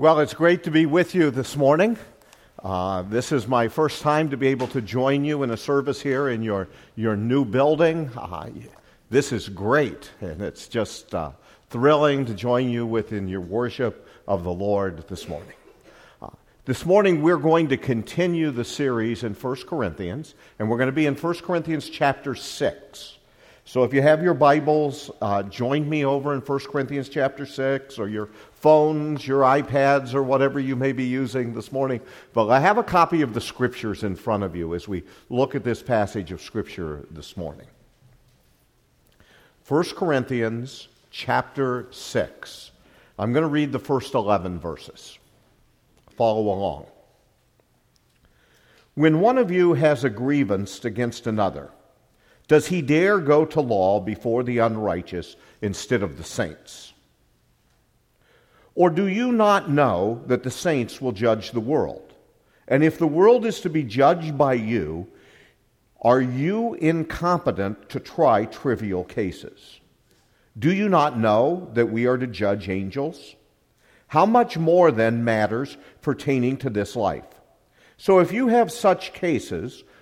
Well, it's great to be with you this morning. Uh, this is my first time to be able to join you in a service here in your, your new building. Uh, this is great, and it's just uh, thrilling to join you within your worship of the Lord this morning. Uh, this morning, we're going to continue the series in 1 Corinthians, and we're going to be in 1 Corinthians chapter 6. So if you have your Bibles, uh, join me over in 1 Corinthians chapter 6 or your phones, your iPads, or whatever you may be using this morning. But I have a copy of the Scriptures in front of you as we look at this passage of Scripture this morning. 1 Corinthians chapter 6. I'm going to read the first 11 verses. Follow along. When one of you has a grievance against another, does he dare go to law before the unrighteous instead of the saints? Or do you not know that the saints will judge the world? And if the world is to be judged by you, are you incompetent to try trivial cases? Do you not know that we are to judge angels? How much more then matters pertaining to this life? So if you have such cases,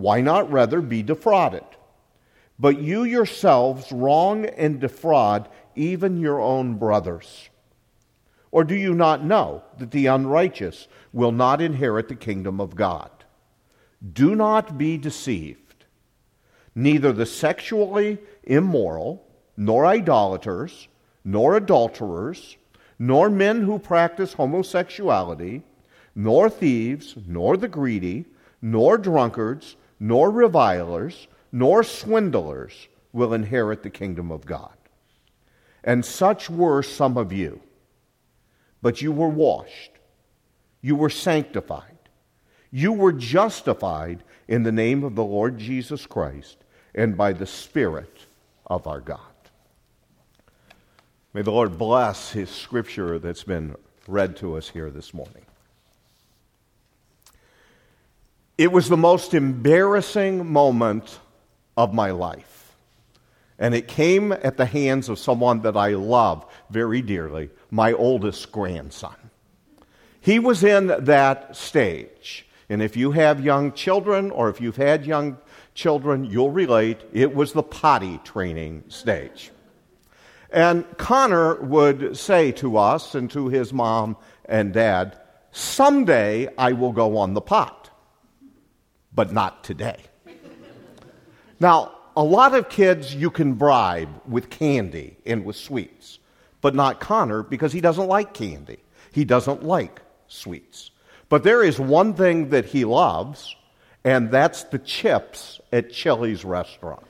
Why not rather be defrauded? But you yourselves wrong and defraud even your own brothers. Or do you not know that the unrighteous will not inherit the kingdom of God? Do not be deceived. Neither the sexually immoral, nor idolaters, nor adulterers, nor men who practice homosexuality, nor thieves, nor the greedy, nor drunkards, nor revilers, nor swindlers will inherit the kingdom of God. And such were some of you. But you were washed, you were sanctified, you were justified in the name of the Lord Jesus Christ and by the Spirit of our God. May the Lord bless his scripture that's been read to us here this morning. It was the most embarrassing moment of my life. And it came at the hands of someone that I love very dearly, my oldest grandson. He was in that stage. And if you have young children or if you've had young children, you'll relate. It was the potty training stage. And Connor would say to us and to his mom and dad, Someday I will go on the pot but not today. now, a lot of kids you can bribe with candy and with sweets, but not Connor because he doesn't like candy. He doesn't like sweets. But there is one thing that he loves, and that's the chips at Chili's restaurant.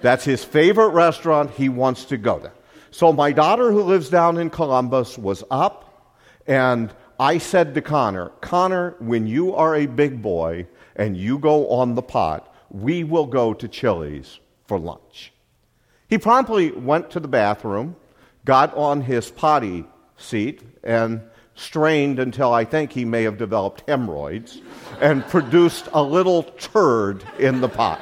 That's his favorite restaurant. He wants to go there. So my daughter, who lives down in Columbus, was up, and I said to Connor, Connor, when you are a big boy, and you go on the pot, we will go to Chili's for lunch. He promptly went to the bathroom, got on his potty seat, and strained until I think he may have developed hemorrhoids and produced a little turd in the pot.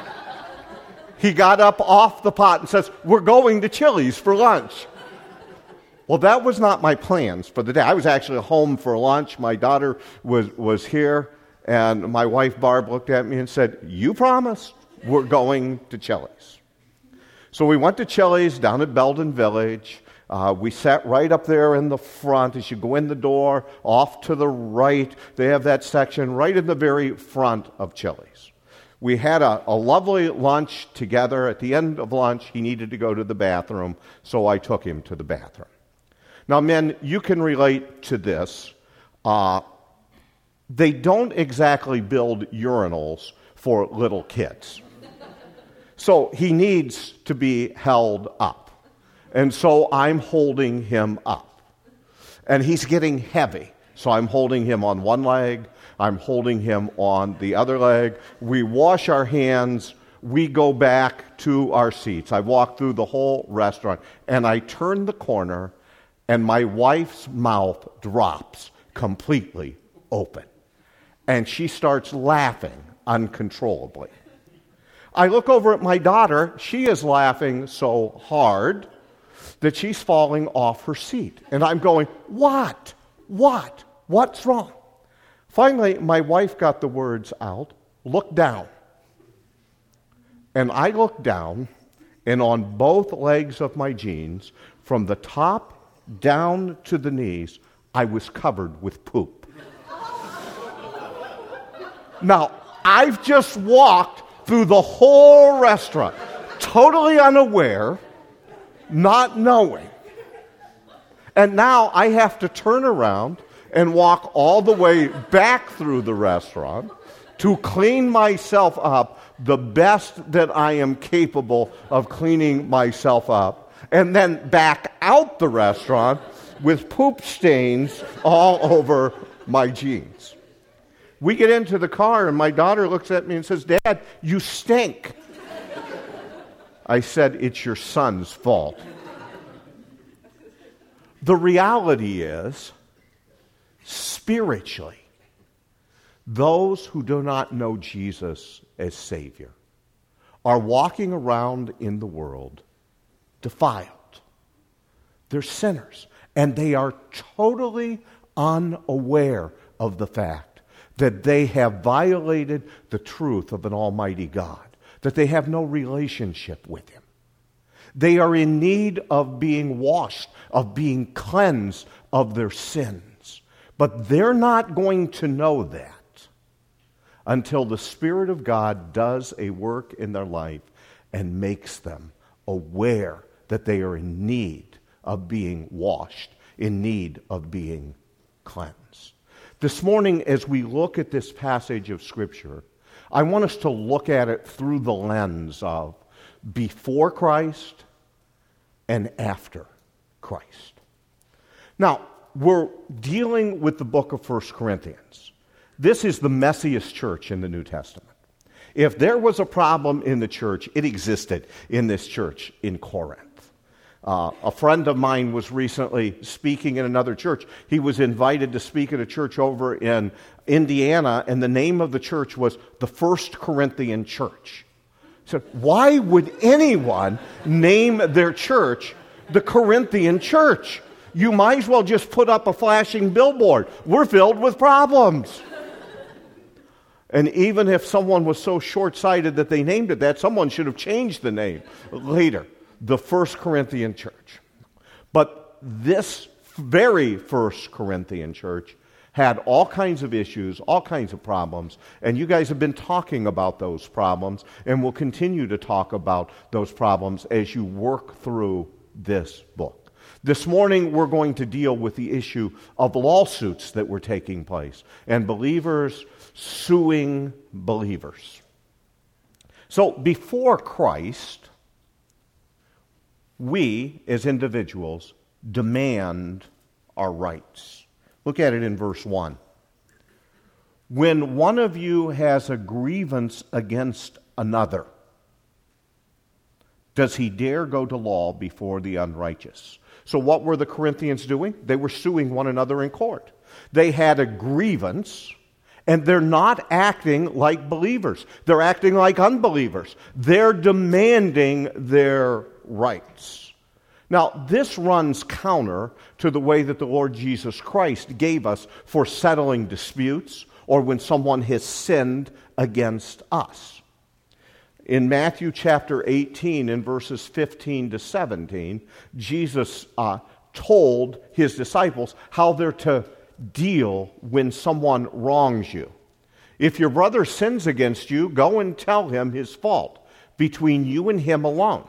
He got up off the pot and says, We're going to Chili's for lunch. Well, that was not my plans for the day. I was actually home for lunch. My daughter was, was here. And my wife Barb looked at me and said, You promised we're going to Chili's. So we went to Chili's down at Belden Village. Uh, we sat right up there in the front. As you go in the door, off to the right, they have that section right in the very front of Chili's. We had a, a lovely lunch together. At the end of lunch, he needed to go to the bathroom, so I took him to the bathroom. Now, men, you can relate to this. Uh, they don't exactly build urinals for little kids. So he needs to be held up. And so I'm holding him up. And he's getting heavy. So I'm holding him on one leg, I'm holding him on the other leg. We wash our hands, we go back to our seats. I walk through the whole restaurant and I turn the corner and my wife's mouth drops completely open. And she starts laughing uncontrollably. I look over at my daughter. She is laughing so hard that she's falling off her seat. And I'm going, What? What? What's wrong? Finally, my wife got the words out look down. And I looked down, and on both legs of my jeans, from the top down to the knees, I was covered with poop. now, I've just walked through the whole restaurant, totally unaware, not knowing. And now I have to turn around and walk all the way back through the restaurant to clean myself up the best that I am capable of cleaning myself up, and then back out the restaurant with poop stains all over my jeans. We get into the car, and my daughter looks at me and says, Dad, you stink. I said, It's your son's fault. The reality is, spiritually, those who do not know Jesus as Savior are walking around in the world defiled. They're sinners, and they are totally unaware of the fact that they have violated the truth of an Almighty God, that they have no relationship with Him. They are in need of being washed, of being cleansed of their sins. But they're not going to know that until the Spirit of God does a work in their life and makes them aware that they are in need of being washed, in need of being cleansed. This morning, as we look at this passage of Scripture, I want us to look at it through the lens of before Christ and after Christ. Now, we're dealing with the book of 1 Corinthians. This is the messiest church in the New Testament. If there was a problem in the church, it existed in this church in Corinth. Uh, a friend of mine was recently speaking in another church. He was invited to speak at a church over in Indiana, and the name of the church was the First Corinthian Church. So, why would anyone name their church the Corinthian church? You might as well just put up a flashing billboard. We're filled with problems. And even if someone was so short sighted that they named it that, someone should have changed the name later. The First Corinthian church. But this very First Corinthian church had all kinds of issues, all kinds of problems, and you guys have been talking about those problems and will continue to talk about those problems as you work through this book. This morning, we're going to deal with the issue of lawsuits that were taking place and believers suing believers. So, before Christ, we as individuals demand our rights. Look at it in verse 1. When one of you has a grievance against another, does he dare go to law before the unrighteous? So, what were the Corinthians doing? They were suing one another in court. They had a grievance, and they're not acting like believers. They're acting like unbelievers. They're demanding their rights. Now, this runs counter to the way that the Lord Jesus Christ gave us for settling disputes or when someone has sinned against us. In Matthew chapter 18, in verses 15 to 17, Jesus uh, told his disciples how they're to deal when someone wrongs you. If your brother sins against you, go and tell him his fault between you and him alone.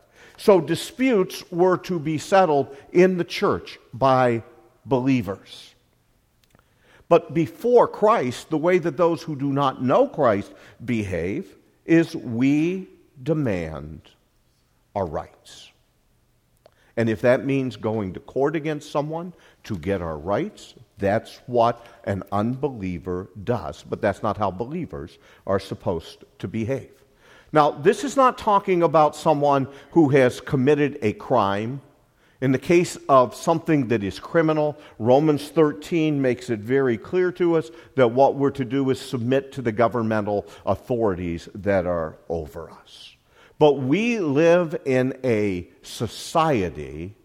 So disputes were to be settled in the church by believers. But before Christ, the way that those who do not know Christ behave is we demand our rights. And if that means going to court against someone to get our rights, that's what an unbeliever does. But that's not how believers are supposed to behave. Now, this is not talking about someone who has committed a crime. In the case of something that is criminal, Romans 13 makes it very clear to us that what we're to do is submit to the governmental authorities that are over us. But we live in a society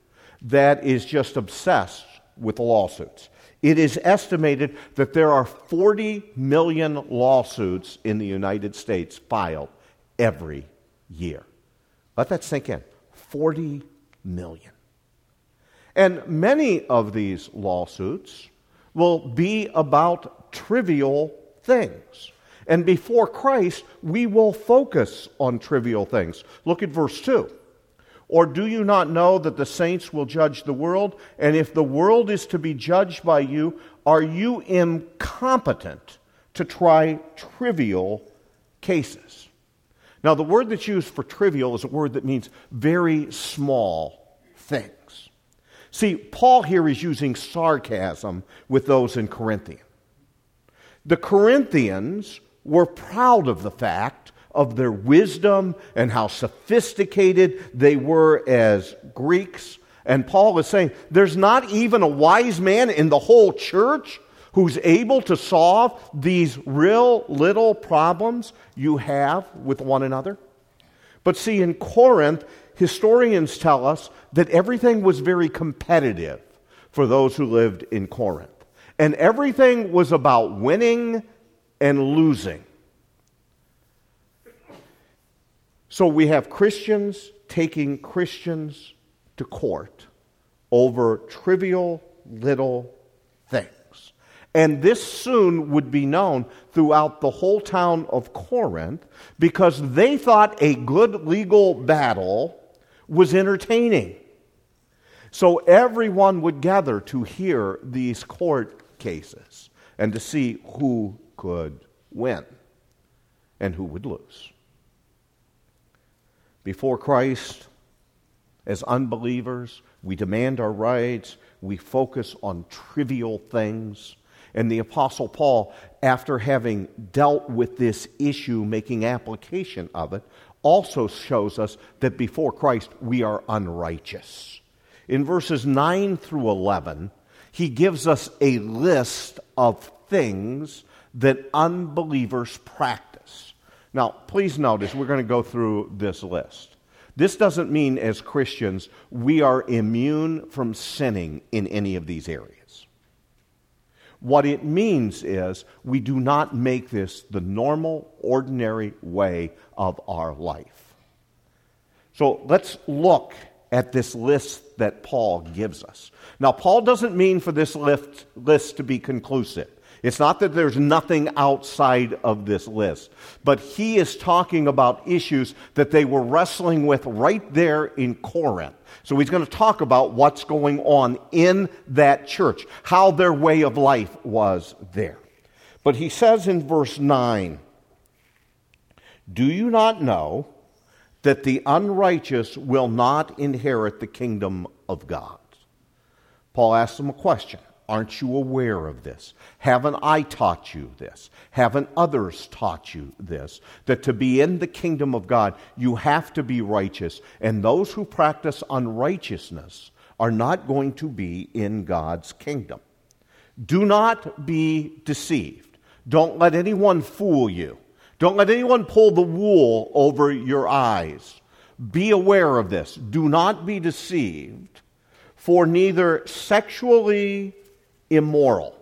that is just obsessed with lawsuits. It is estimated that there are 40 million lawsuits in the United States filed every year. Let that sink in 40 million. And many of these lawsuits will be about trivial things. And before Christ, we will focus on trivial things. Look at verse 2. Or do you not know that the saints will judge the world? And if the world is to be judged by you, are you incompetent to try trivial cases? Now, the word that's used for trivial is a word that means very small things. See, Paul here is using sarcasm with those in Corinthian. The Corinthians were proud of the fact of their wisdom and how sophisticated they were as Greeks. And Paul is saying there's not even a wise man in the whole church who's able to solve these real little problems you have with one another. But see, in Corinth, historians tell us that everything was very competitive for those who lived in Corinth. And everything was about winning and losing. So we have Christians taking Christians to court over trivial little things. And this soon would be known throughout the whole town of Corinth because they thought a good legal battle was entertaining. So everyone would gather to hear these court cases and to see who could win and who would lose. Before Christ, as unbelievers, we demand our rights, we focus on trivial things and the Apostle Paul, after having dealt with this issue, making application of it, also shows us that before Christ we are unrighteous. In verses 9 through 11, he gives us a list of things that unbelievers practice. Now, please notice we're going to go through this list. This doesn't mean, as Christians, we are immune from sinning in any of these areas. What it means is we do not make this the normal, ordinary way of our life. So let's look at this list that Paul gives us. Now, Paul doesn't mean for this list, to be conclusive. It's not that there's nothing outside of this list, but he is talking about issues that they were wrestling with right there in Corinth. So he's going to talk about what's going on in that church, how their way of life was there. But he says in verse 9, Do you not know that the unrighteous will not inherit the kingdom of God? Paul asks him a question. Aren't you aware of this? Haven't I taught you this? Haven't others taught you this? That to be in the kingdom of God, you have to be righteous, and those who practice unrighteousness are not going to be in God's kingdom. Do not be deceived. Don't let anyone fool you. Don't let anyone pull the wool over your eyes. Be aware of this. Do not be deceived, for neither sexually immoral.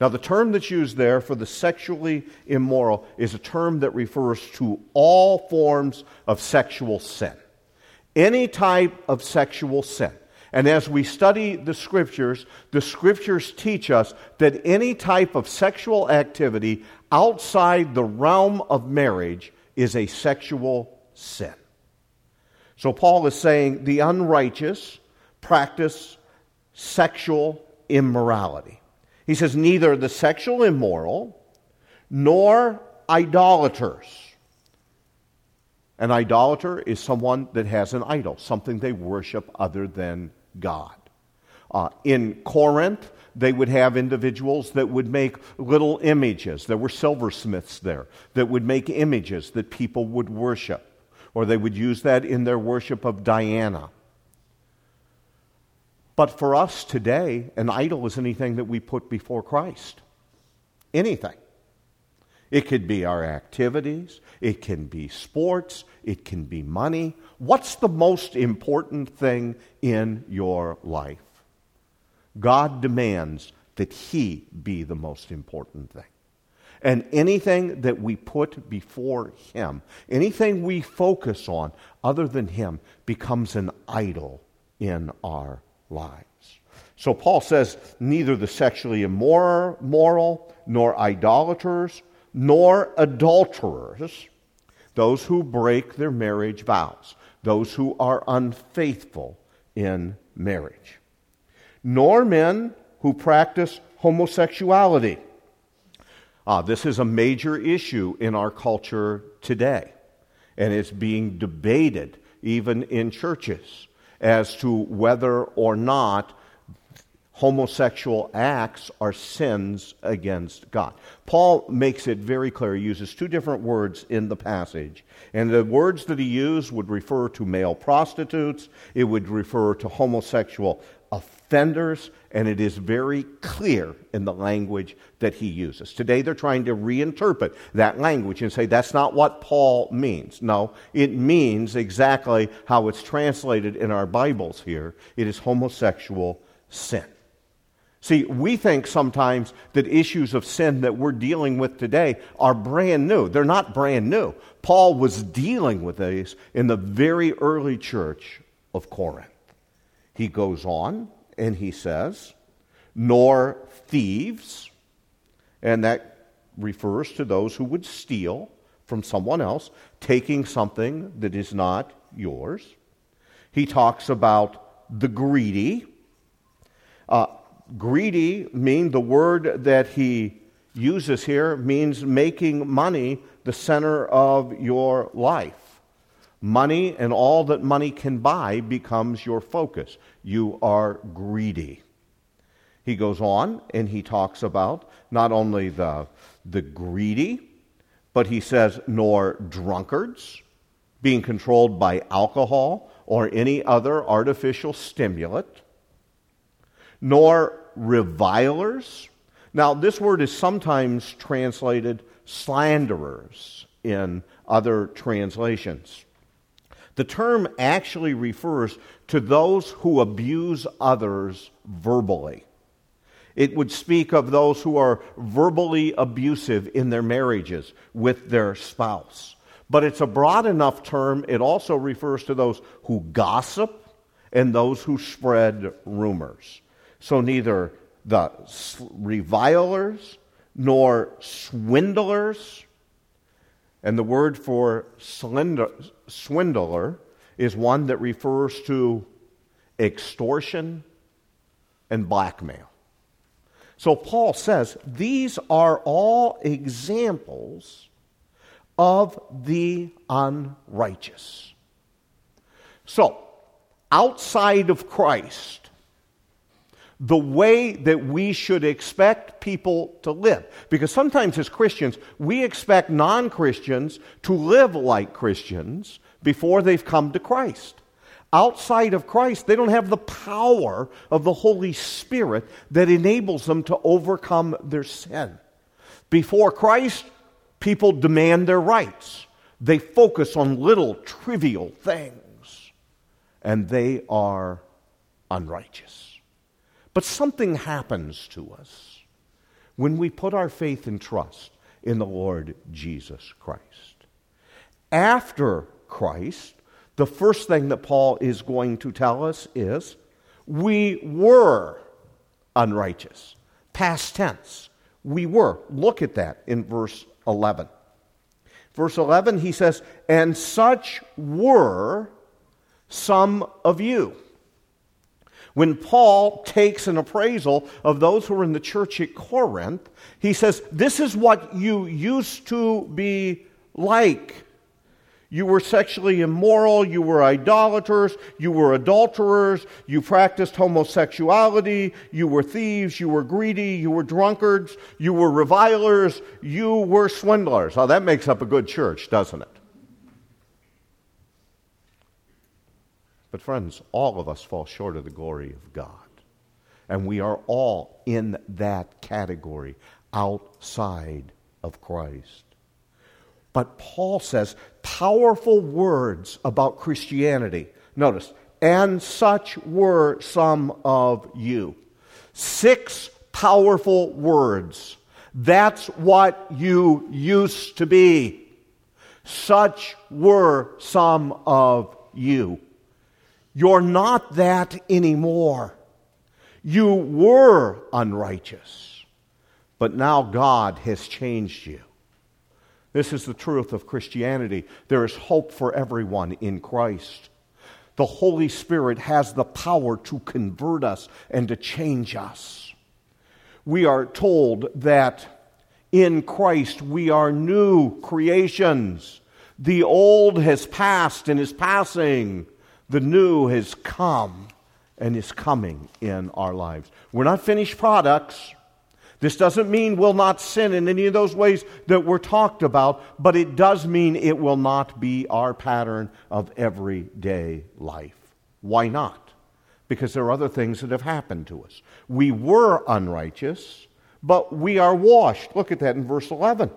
Now, the term that's used there for the sexually immoral is a term that refers to all forms of sexual sin. Any type of sexual sin. And as we study the scriptures, the scriptures teach us that any type of sexual activity outside the realm of marriage is a sexual sin. So Paul is saying the unrighteous practice sexual immorality. He says neither the sexual immoral nor idolaters. An idolater is someone that has an idol, something they worship other than God. Uh, in Corinth, they would have individuals that would make little images. There were silversmiths there that would make images that people would worship, or they would use that in their worship of Diana. But for us today, an idol is anything that we put before Christ. Anything. It could be our activities, it can be sports, it can be money. What's the most important thing in your life? God demands that He be the most important thing. And anything that we put before Him, anything we focus on other than Him, becomes an idol in our lives. So Paul says neither the sexually immoral, nor idolaters, nor adulterers, those who break their marriage vows, those who are unfaithful in marriage, nor men who practice homosexuality. Ah, this is a major issue in our culture today, and it's being debated even in churches as to whether or not homosexual acts are sins against God. Paul makes it very clear. He uses two different words in the passage. And the words that he used would refer to male prostitutes, it would refer to homosexual offenders, and it is very clear in the language that he uses. Today they're trying to reinterpret that language and say that's not what Paul means. No, it means exactly how it's translated in our Bibles here. It is homosexual sin. See, we think sometimes that issues of sin that we're dealing with today are brand new. They're not brand new. Paul was dealing with these in the very early church of Corinth. He goes on and he says, nor thieves, and that refers to those who would steal from someone else, taking something that is not yours. He talks about the greedy. Uh, greedy mean the word that he uses here means making money the center of your life. Money and all that money can buy becomes your focus. You are greedy. He goes on and he talks about not only the, the greedy, but he says, nor drunkards, being controlled by alcohol or any other artificial stimulant nor revilers. Now, this word is sometimes translated slanderers in other translations. The term actually refers to those who abuse others verbally. It would speak of those who are verbally abusive in their marriages with their spouse. But it's a broad enough term, it also refers to those who gossip and those who spread rumors. So neither the revilers nor swindlers, and the word for swindler is one that refers to extortion and blackmail. So Paul says these are all examples of the unrighteous. So, outside of Christ, the way that we should expect people to live. Because sometimes as Christians, we expect non Christians to live like Christians before they've come to Christ. Outside of Christ, they don't have the power of the Holy Spirit that enables them to overcome their sin. Before Christ, people demand their rights. They focus on little trivial things, and they are unrighteous. But something happens to us when we put our faith and trust in the Lord Jesus Christ. After Christ, the first thing that Paul is going to tell us is We were unrighteous. Past tense. We were. Look at that in verse 11. Verse 11, he says, And such were some of you. When Paul takes an appraisal of those who were in the church at Corinth, he says, This is what you used to be like. You were sexually immoral, you were idolaters, you were adulterers, you practiced homosexuality, you were thieves, you were greedy, you were drunkards, you were revilers, you were swindlers. Now that makes up a good church, doesn't it? But, friends, all of us fall short of the glory of God. And we are all in that category outside of Christ. But Paul says powerful words about Christianity. Notice, and such were some of you. Six powerful words. That's what you used to be. Such were some of you. You're not that anymore. You were unrighteous, but now God has changed you. This is the truth of Christianity. There is hope for everyone in Christ. The Holy Spirit has the power to convert us and to change us. We are told that in Christ we are new creations. The old has passed and is passing. The new has come and is coming in our lives. We're not finished products. This doesn't mean we'll not sin in any of those ways that were talked about, but it does mean it will not be our pattern of everyday life. Why not? Because there are other things that have happened to us. We were unrighteous, but we are washed. Look at that in verse 11.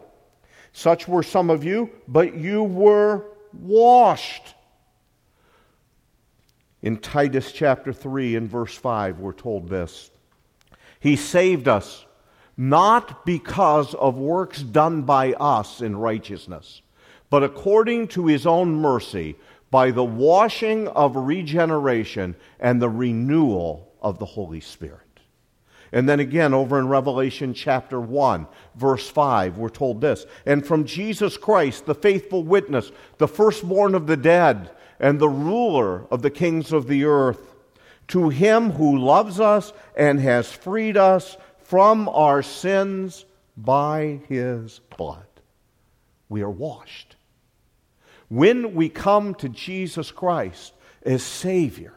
Such were some of you, but you were washed in Titus chapter 3 and verse 5, we're told this He saved us not because of works done by us in righteousness, but according to His own mercy, by the washing of regeneration and the renewal of the Holy Spirit. And then again, over in Revelation chapter 1, verse 5, we're told this And from Jesus Christ, the faithful witness, the firstborn of the dead, and the ruler of the kings of the earth, to him who loves us and has freed us from our sins by his blood. We are washed. When we come to Jesus Christ as Savior,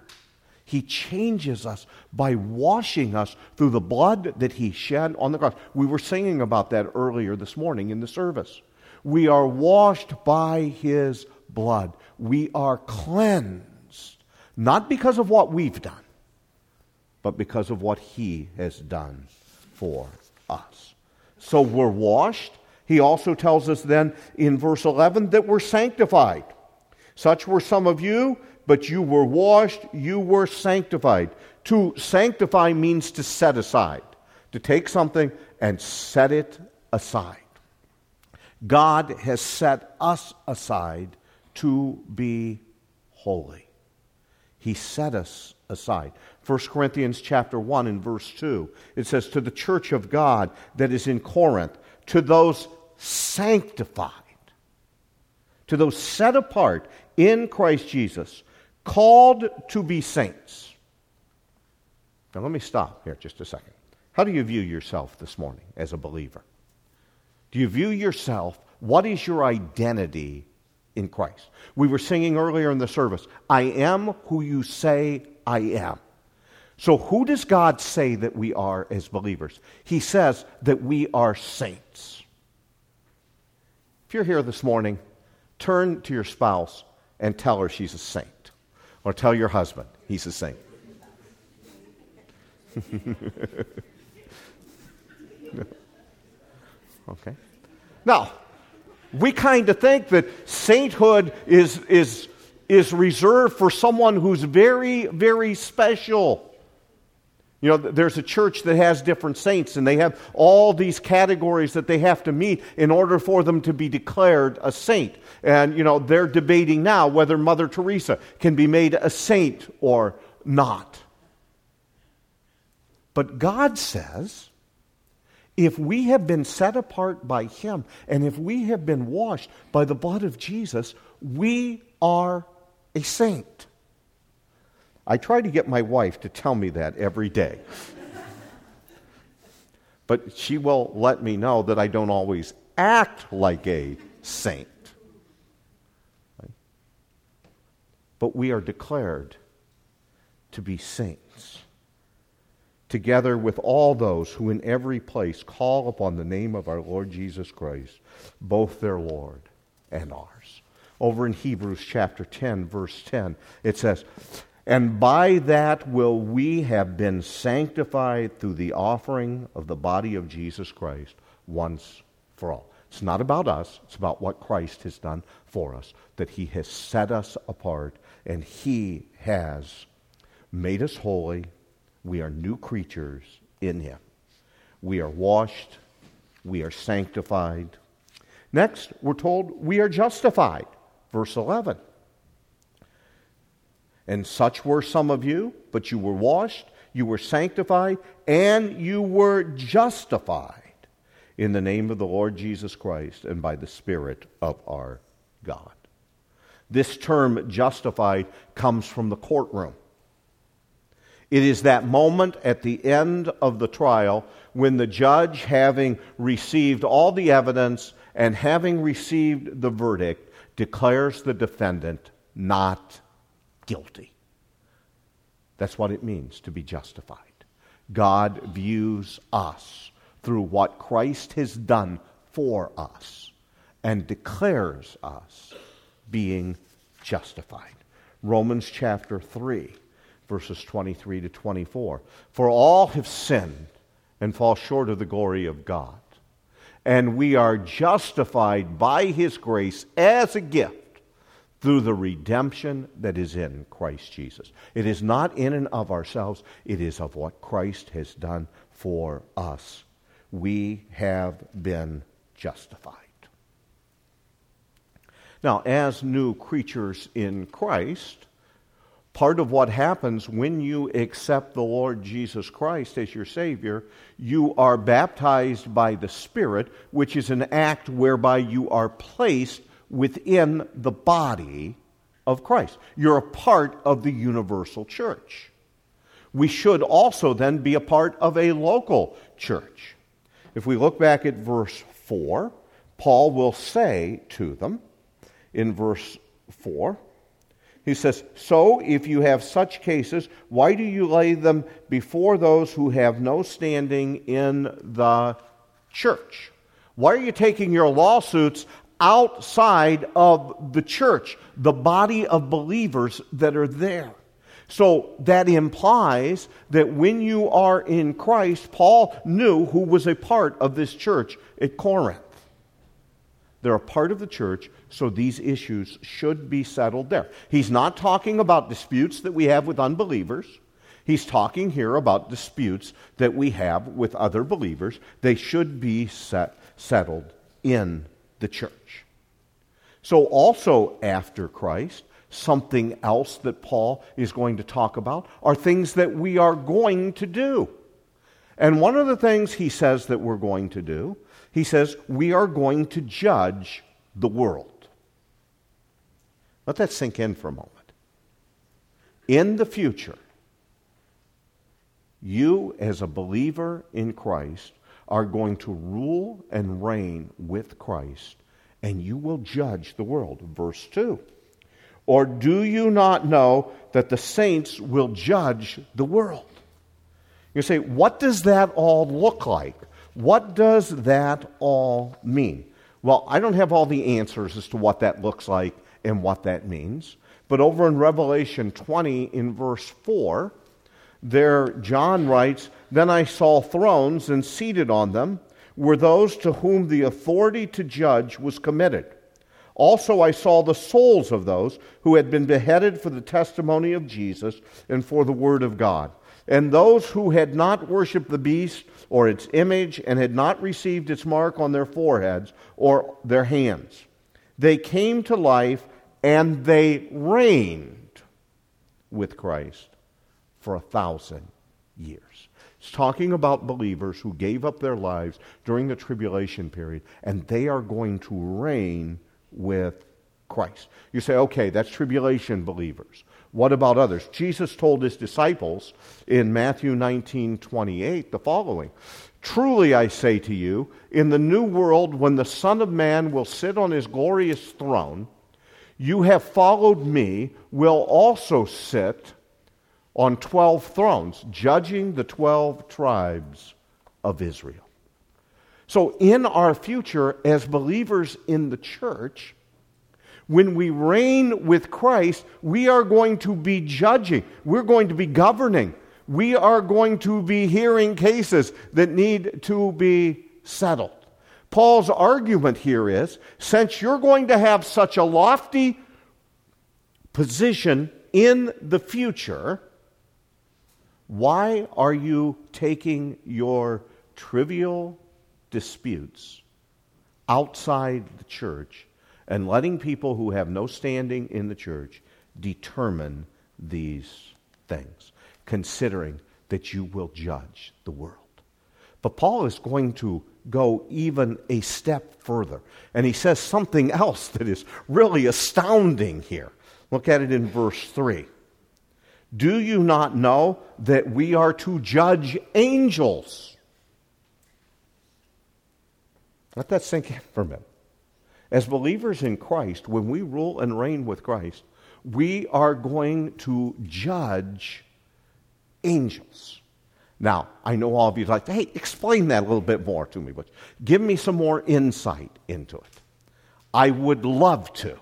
he changes us by washing us through the blood that He shed on the cross. We were singing about that earlier this morning in the service. We are washed by His blood. We are cleansed, not because of what we've done, but because of what He has done for us. So we're washed. He also tells us then in verse 11 that we're sanctified. Such were some of you, but you were washed, you were sanctified. To sanctify means to set aside, to take something and set it aside. God has set us aside to be holy. He set us aside. 1 Corinthians chapter 1 and verse 2. It says to the church of God that is in Corinth, to those sanctified, to those set apart in Christ Jesus, called to be saints. Now let me stop here just a second. How do you view yourself this morning as a believer? Do you view yourself, what is your identity in Christ. We were singing earlier in the service, I am who you say I am. So, who does God say that we are as believers? He says that we are saints. If you're here this morning, turn to your spouse and tell her she's a saint. Or tell your husband he's a saint. okay. Now, we kind of think that sainthood is, is, is reserved for someone who's very, very special. You know, there's a church that has different saints, and they have all these categories that they have to meet in order for them to be declared a saint. And, you know, they're debating now whether Mother Teresa can be made a saint or not. But God says, if we have been set apart by Him and if we have been washed by the blood of Jesus, we are a saint. I try to get my wife to tell me that every day. but she will let me know that I don't always act like a saint. But we are declared to be saints, together with all those who in every place call upon the name of our Lord Jesus Christ, both their Lord and ours. Over in Hebrews chapter 10, verse 10, it says, and by that will we have been sanctified through the offering of the body of Jesus Christ once for all. It's not about us, it's about what Christ has done for us, that He has set us apart and He has made us holy. We are new creatures in Him. We are washed, we are sanctified. Next, we're told we are justified. Verse 11. And such were some of you, but you were washed, you were sanctified, and you were justified in the name of the Lord Jesus Christ and by the Spirit of our God. This term justified comes from the courtroom. It is that moment at the end of the trial when the judge, having received all the evidence and having received the verdict, declares the defendant not guilty. That's what it means to be justified. God views us through what Christ has done for us and declares us being justified. Romans chapter 3, verses 23 to 24. For all have sinned and fall short of the glory of God. And we are justified by his grace as a gift through the redemption that is in Christ Jesus. It is not in and of ourselves, it is of what Christ has done for us. We have been justified. Now, as new creatures in Christ, part of what happens when you accept the Lord Jesus Christ as your Savior, you are baptized by the Spirit, which is an act whereby you are placed within the body of Christ. You're a part of the universal church. We should also then be a part of a local church. If we look back at verse 4, Paul will say to them in verse 4, he says, So if you have such cases, why do you lay them before those who have no standing in the church? Why are you taking your lawsuits outside of the church, the body of believers that are there. So that implies that when you are in Christ, Paul knew who was a part of this church at Corinth. They're a part of the church, so these issues should be settled there. He's not talking about disputes that we have with unbelievers. He's talking here about disputes that we have with other believers. They should be set, settled in the church. So, also after Christ, something else that Paul is going to talk about are things that we are going to do. And one of the things he says that we're going to do, he says, we are going to judge the world. Let that sink in for a moment. In the future, you, as a believer in Christ, are going to rule and reign with Christ, and you will judge the world. Verse 2. Or do you not know that the saints will judge the world? You say, what does that all look like? What does that all mean? Well, I don't have all the answers as to what that looks like and what that means. But over in Revelation 20, in verse 4, there John writes, Then I saw thrones, and seated on them were those to whom the authority to judge was committed. Also, I saw the souls of those who had been beheaded for the testimony of Jesus and for the word of God, and those who had not worshipped the beast or its image and had not received its mark on their foreheads or their hands. They came to life and they reigned with Christ for a thousand years. It's talking about believers who gave up their lives during the tribulation period, and they are going to reign with Christ. You say, okay, that's tribulation believers. What about others? Jesus told his disciples in Matthew 19 28 the following Truly I say to you, in the new world, when the Son of Man will sit on his glorious throne, you have followed me, will also sit on 12 thrones, judging the 12 tribes of Israel. So, in our future, as believers in the church, when we reign with Christ, we are going to be judging, we're going to be governing, we are going to be hearing cases that need to be settled. Paul's argument here is since you're going to have such a lofty position in the future, why are you taking your trivial disputes outside the church and letting people who have no standing in the church determine these things, considering that you will judge the world? But Paul is going to go even a step further. And he says something else that is really astounding here. Look at it in verse 3. Do you not know that we are to judge angels? Let that sink in for a minute. As believers in Christ, when we rule and reign with Christ, we are going to judge angels. Now, I know all of you like, hey, explain that a little bit more to me, but give me some more insight into it. I would love to.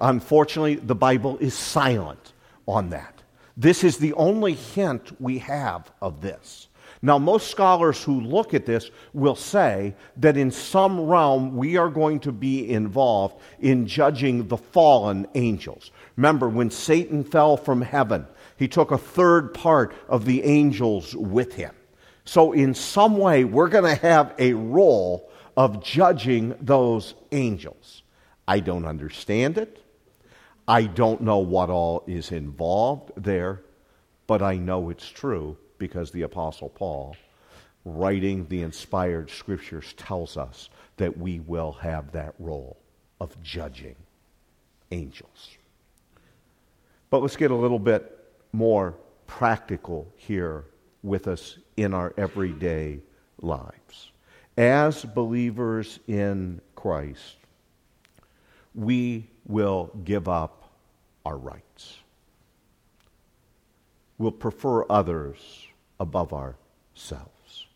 Unfortunately, the Bible is silent on that. This is the only hint we have of this. Now, most scholars who look at this will say that in some realm we are going to be involved in judging the fallen angels. Remember, when Satan fell from heaven, he took a third part of the angels with him. So, in some way, we're going to have a role of judging those angels. I don't understand it. I don't know what all is involved there, but I know it's true because the Apostle Paul, writing the inspired scriptures, tells us that we will have that role of judging angels. But let's get a little bit more practical here with us in our everyday lives. As believers in Christ, we will give up our rights. We'll prefer others above ourselves.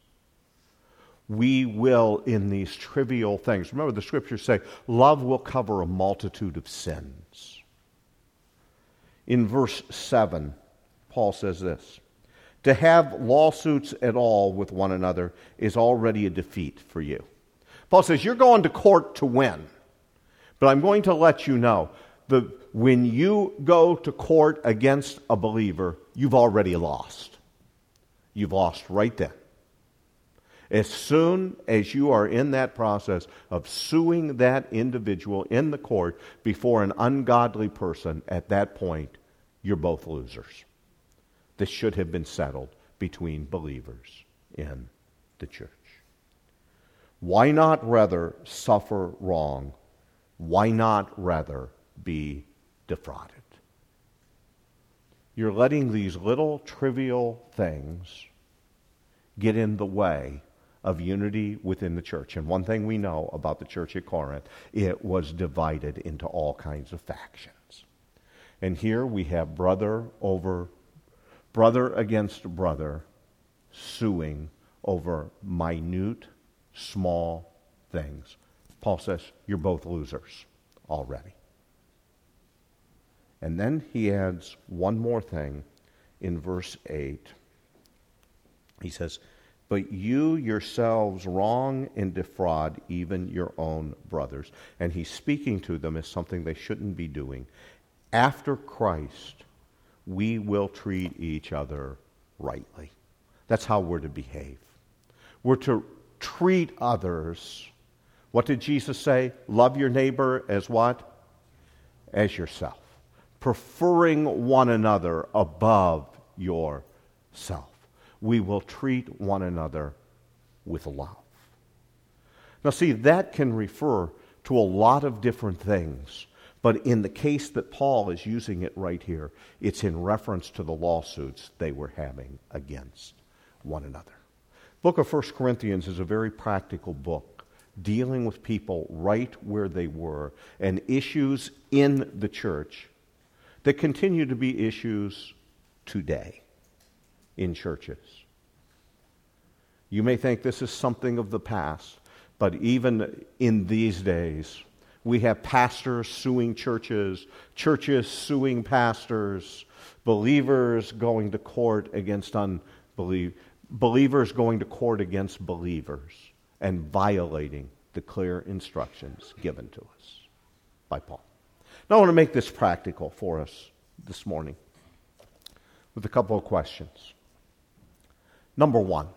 We will, in these trivial things, remember the scriptures say, love will cover a multitude of sins. In verse 7, Paul says this To have lawsuits at all with one another is already a defeat for you. Paul says, You're going to court to win. But I'm going to let you know the, when you go to court against a believer, you've already lost. You've lost right then. As soon as you are in that process of suing that individual in the court before an ungodly person, at that point, you're both losers. This should have been settled between believers in the church. Why not rather suffer wrong? Why not rather be defrauded. You're letting these little trivial things get in the way of unity within the church. And one thing we know about the church at Corinth, it was divided into all kinds of factions. And here we have brother over brother against brother suing over minute, small things. Paul says, You're both losers already. And then he adds one more thing in verse 8. He says, But you yourselves wrong and defraud even your own brothers. And he's speaking to them as something they shouldn't be doing. After Christ, we will treat each other rightly. That's how we're to behave. We're to treat others. What did Jesus say? Love your neighbor as what? As yourself preferring one another above yourself. we will treat one another with love. Now, see, that can refer to a lot of different things. But in the case that Paul is using it right here, it's in reference to the lawsuits they were having against one another. Book of 1 Corinthians is a very practical book dealing with people right where they were and issues in the church that continue to be issues today in churches. You may think this is something of the past, but even in these days, we have pastors suing churches, churches suing pastors, believers going to court against unbelievers, believers going to court against believers and violating the clear instructions given to us by Paul. Now, I want to make this practical for us this morning with a couple of questions. Number one,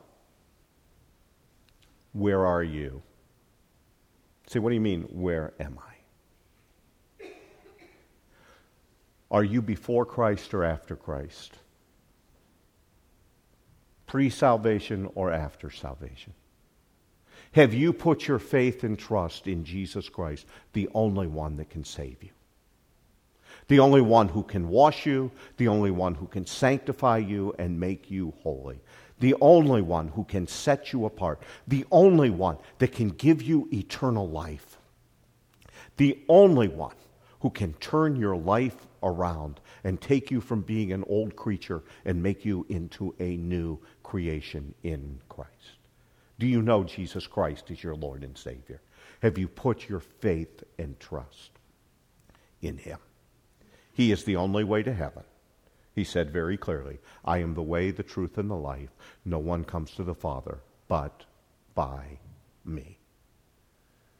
where are you? Say, what do you mean, where am I? Are you before Christ or after Christ? Pre salvation or after salvation? Have you put your faith and trust in Jesus Christ, the only one that can save you? The only one who can wash you, the only one who can sanctify you and make you holy, the only one who can set you apart, the only one that can give you eternal life, the only one who can turn your life around and take you from being an old creature and make you into a new creation in Christ. Do you know Jesus Christ is your Lord and Savior? Have you put your faith and trust in Him? He is the only way to heaven. He said very clearly, I am the way, the truth, and the life. No one comes to the Father but by me.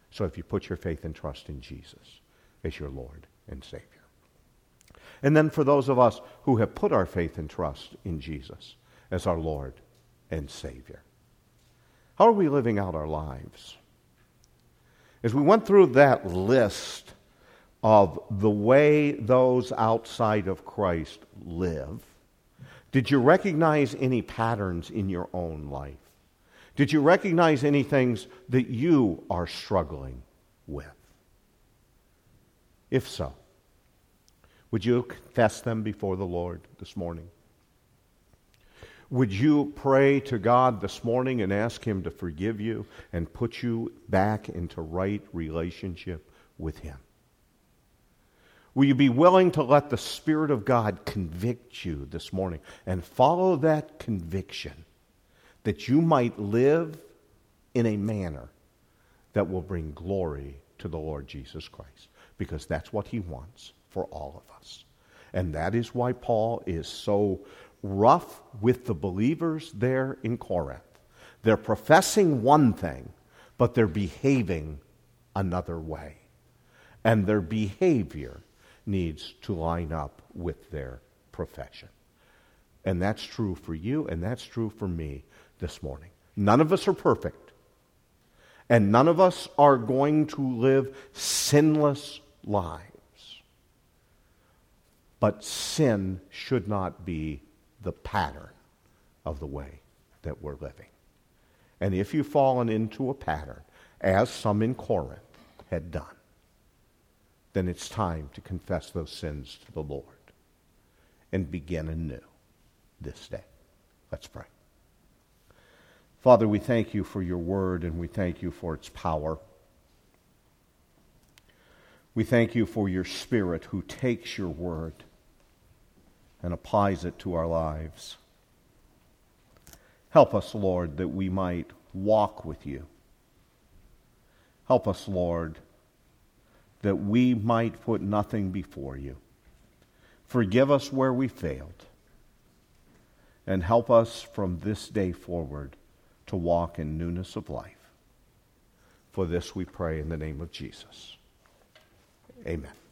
So if you put your faith and trust in Jesus as your Lord and Savior. And then for those of us who have put our faith and trust in Jesus as our Lord and Savior, how are we living out our lives? As we went through that list of the way those outside of Christ live, did you recognize any patterns in your own life? Did you recognize any things that you are struggling with? If so, would you confess them before the Lord this morning? Would you pray to God this morning and ask Him to forgive you and put you back into right relationship with Him? Will you be willing to let the Spirit of God convict you this morning and follow that conviction that you might live in a manner that will bring glory to the Lord Jesus Christ? Because that's what He wants for all of us. And that is why Paul is so rough with the believers there in Corinth. They're professing one thing, but they're behaving another way. And their behavior needs to line up with their profession. And that's true for you, and that's true for me this morning. None of us are perfect. And none of us are going to live sinless lives. But sin should not be the pattern of the way that we're living. And if you've fallen into a pattern, as some in Corinth had done, then it's time to confess those sins to the Lord and begin anew this day. Let's pray. Father, we thank you for your word and we thank you for its power. We thank you for your spirit who takes your word and applies it to our lives. Help us, Lord, that we might walk with you. Help us, Lord, that we might put nothing before you. Forgive us where we failed, and help us from this day forward to walk in newness of life. For this we pray in the name of Jesus. Amen.